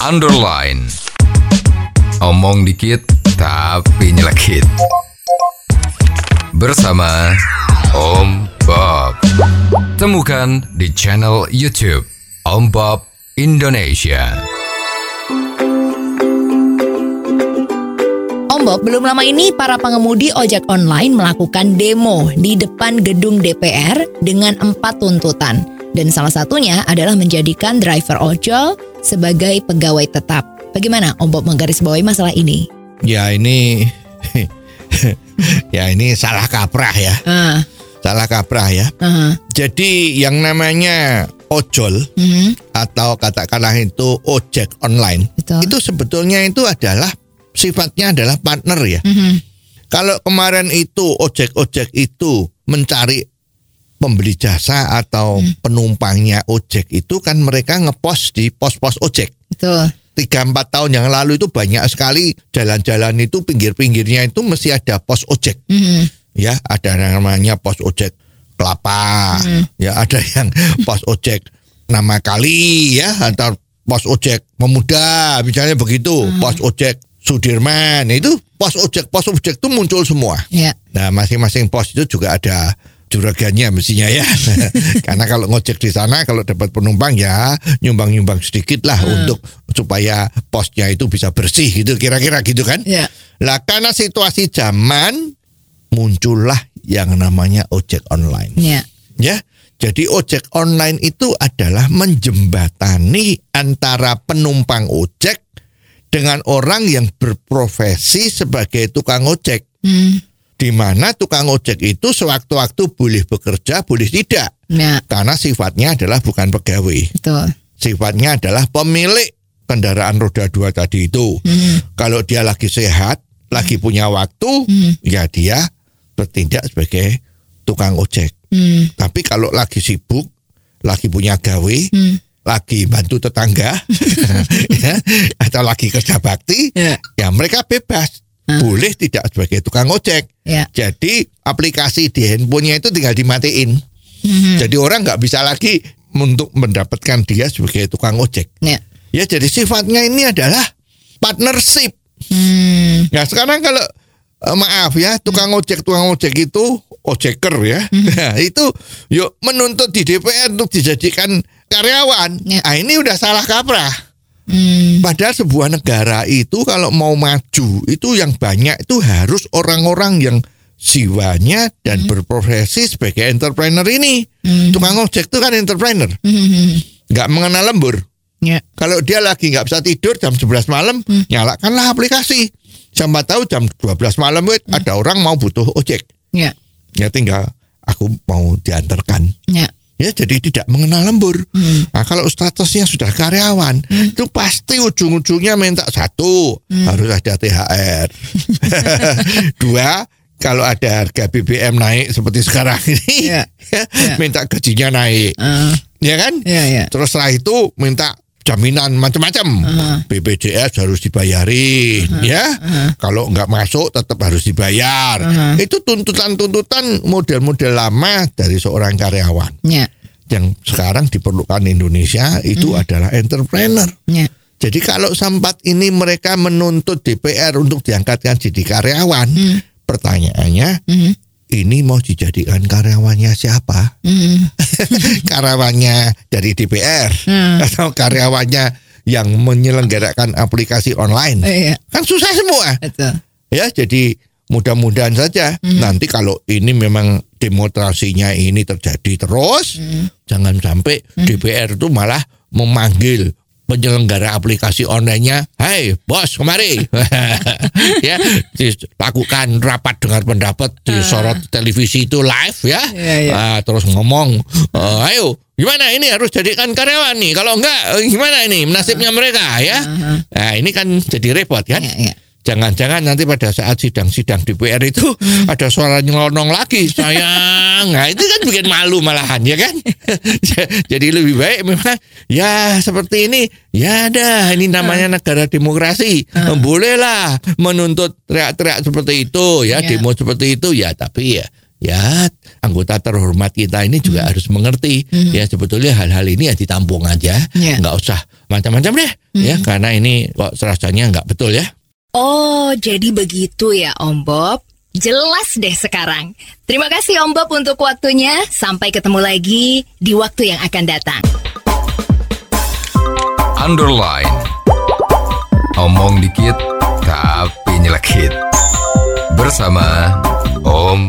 underline. Omong dikit tapi nyelekit. Bersama Om Bob. Temukan di channel YouTube Om Bob Indonesia. Om Bob, belum lama ini para pengemudi ojek online melakukan demo di depan gedung DPR dengan empat tuntutan. Dan salah satunya adalah menjadikan driver ojol sebagai pegawai tetap. Bagaimana Om Bob menggarisbawahi masalah ini? Ya ini ya ini salah kaprah ya. Ah, Salah kaprah ya. ah, Jadi yang namanya ojol mhm, atau katakanlah itu ojek online Betul. itu sebetulnya itu adalah sifatnya adalah partner ya. mhm, Kalau kemarin itu ojek-ojek itu mencari pembeli jasa atau penumpangnya ojek itu kan mereka ngepost di pos-pos ojek. betul. Tiga empat tahun yang lalu itu banyak sekali jalan-jalan itu pinggir-pinggirnya itu mesti ada pos ojek. Mhm, Ya, ada yang namanya pos ojek kelapa. Ya, ada yang pos ojek nama kali ya atau pos ojek pemuda misalnya begitu. Pos ojek Sudirman itu pos ojek pos ojek itu muncul semua. Ya, Nah, masing-masing pos itu juga ada juragannya mestinya ya. Karena kalau ngojek di sana kalau dapat penumpang ya nyumbang-nyumbang sedikit lah untuk supaya posnya itu bisa bersih gitu kira-kira gitu kan. ya. Lah karena situasi zaman muncullah yang namanya ojek online. Ya. Ya. Jadi ojek online itu adalah menjembatani antara penumpang ojek dengan orang yang berprofesi sebagai tukang ojek Hmm, di mana tukang ojek itu sewaktu-waktu boleh bekerja, boleh tidak. ya, Karena sifatnya adalah bukan pegawai. betul. Sifatnya adalah pemilik kendaraan roda dua tadi itu. Mhm, Kalau dia lagi sehat, lagi punya waktu, Hmm. ya dia bertindak sebagai tukang ojek. hmm, Tapi kalau lagi sibuk, lagi punya gawe, hmm. lagi bantu tetangga, ya, atau lagi kerja bakti, Ya. ya mereka bebas. Boleh tidak sebagai tukang ojek. Ya. Jadi aplikasi di handphonenya itu tinggal dimatiin. Mhm, Jadi orang nggak bisa lagi untuk mendapatkan dia sebagai tukang ojek. Ya. Ya jadi sifatnya ini adalah partnership. Hmm, Ya sekarang kalau eh, maaf ya tukang ojek tukang ojek itu ojeker ya, Nah, itu yuk menuntut di DPR untuk dijadikan karyawan. Ya. Ah ini udah salah kaprah. Hmm, Padahal sebuah negara itu kalau mau maju itu yang banyak itu harus orang-orang yang jiwanya dan berprofesi sebagai entrepreneur ini. Tukang ojek itu kan entrepreneur, mhm, nggak mengenal lembur. Ya. Kalau dia lagi nggak bisa tidur jam 11 malam, nyalakanlah aplikasi. Siapa tahu jam 12 malam wait, ada orang mau butuh ojek. Ya. Ya tinggal aku mau diantarkan. Ya. Ya jadi tidak mengenal lembur. Hmm. Nah kalau statusnya sudah karyawan, itu pasti ujung-ujungnya minta satu Hmm. harus ada THR. Dua kalau ada harga BBM naik seperti sekarang ini, Ya. minta gajinya naik, Ah, ya kan? ya, ya. Terus setelah itu minta jaminan macam-macam. BPJS harus dibayarin ya. Kalau nggak masuk tetap harus dibayar. Itu tuntutan-tuntutan model-model lama dari seorang karyawan. Ya. Yang sekarang diperlukan Indonesia itu adalah entrepreneur. Ya. Jadi kalau sempat ini mereka menuntut DPR untuk diangkatkan jadi karyawan, pertanyaannya Mhm, ini mau dijadikan karyawannya siapa? mhm. karyawannya dari DPR Hmm. atau karyawannya yang menyelenggarakan aplikasi online Iya. kan susah semua Betul. ya jadi mudah-mudahan saja nanti kalau ini memang demonstrasinya ini terjadi terus jangan sampai DPR itu malah memanggil penyelenggara aplikasi online-nya, "Hai, bos, kemari." ya, dilakukan rapat dengar pendapat di sorot televisi itu live ya. Iya, iya. Ah, terus ngomong, "Eh, "Ayo, gimana ini harus jadikan karyawan nih? Kalau enggak eh, gimana ini nasibnya mereka ya?" Nah, ini kan jadi repot kan? Iya, iya. Jangan-jangan nanti pada saat sidang-sidang DPR itu ada suara nyelonong lagi, sayang. Nah itu kan bikin malu malahan ya kan. Jadi lebih baik memang ya seperti ini. Ya dah ini namanya negara demokrasi. Bolehlah menuntut teriak-teriak seperti itu ya, Ya. demo seperti itu ya. Tapi ya ya anggota terhormat kita ini juga harus mengerti ya sebetulnya hal-hal ini ya ditampung aja nggak usah macam-macam deh ya karena ini kok rasanya nggak betul ya Oh, jadi begitu ya Om Bob. Jelas deh sekarang. Terima kasih Om Bob untuk waktunya. Sampai ketemu lagi di waktu yang akan datang. Underline. Omong dikit tapi nyelekit. Bersama Om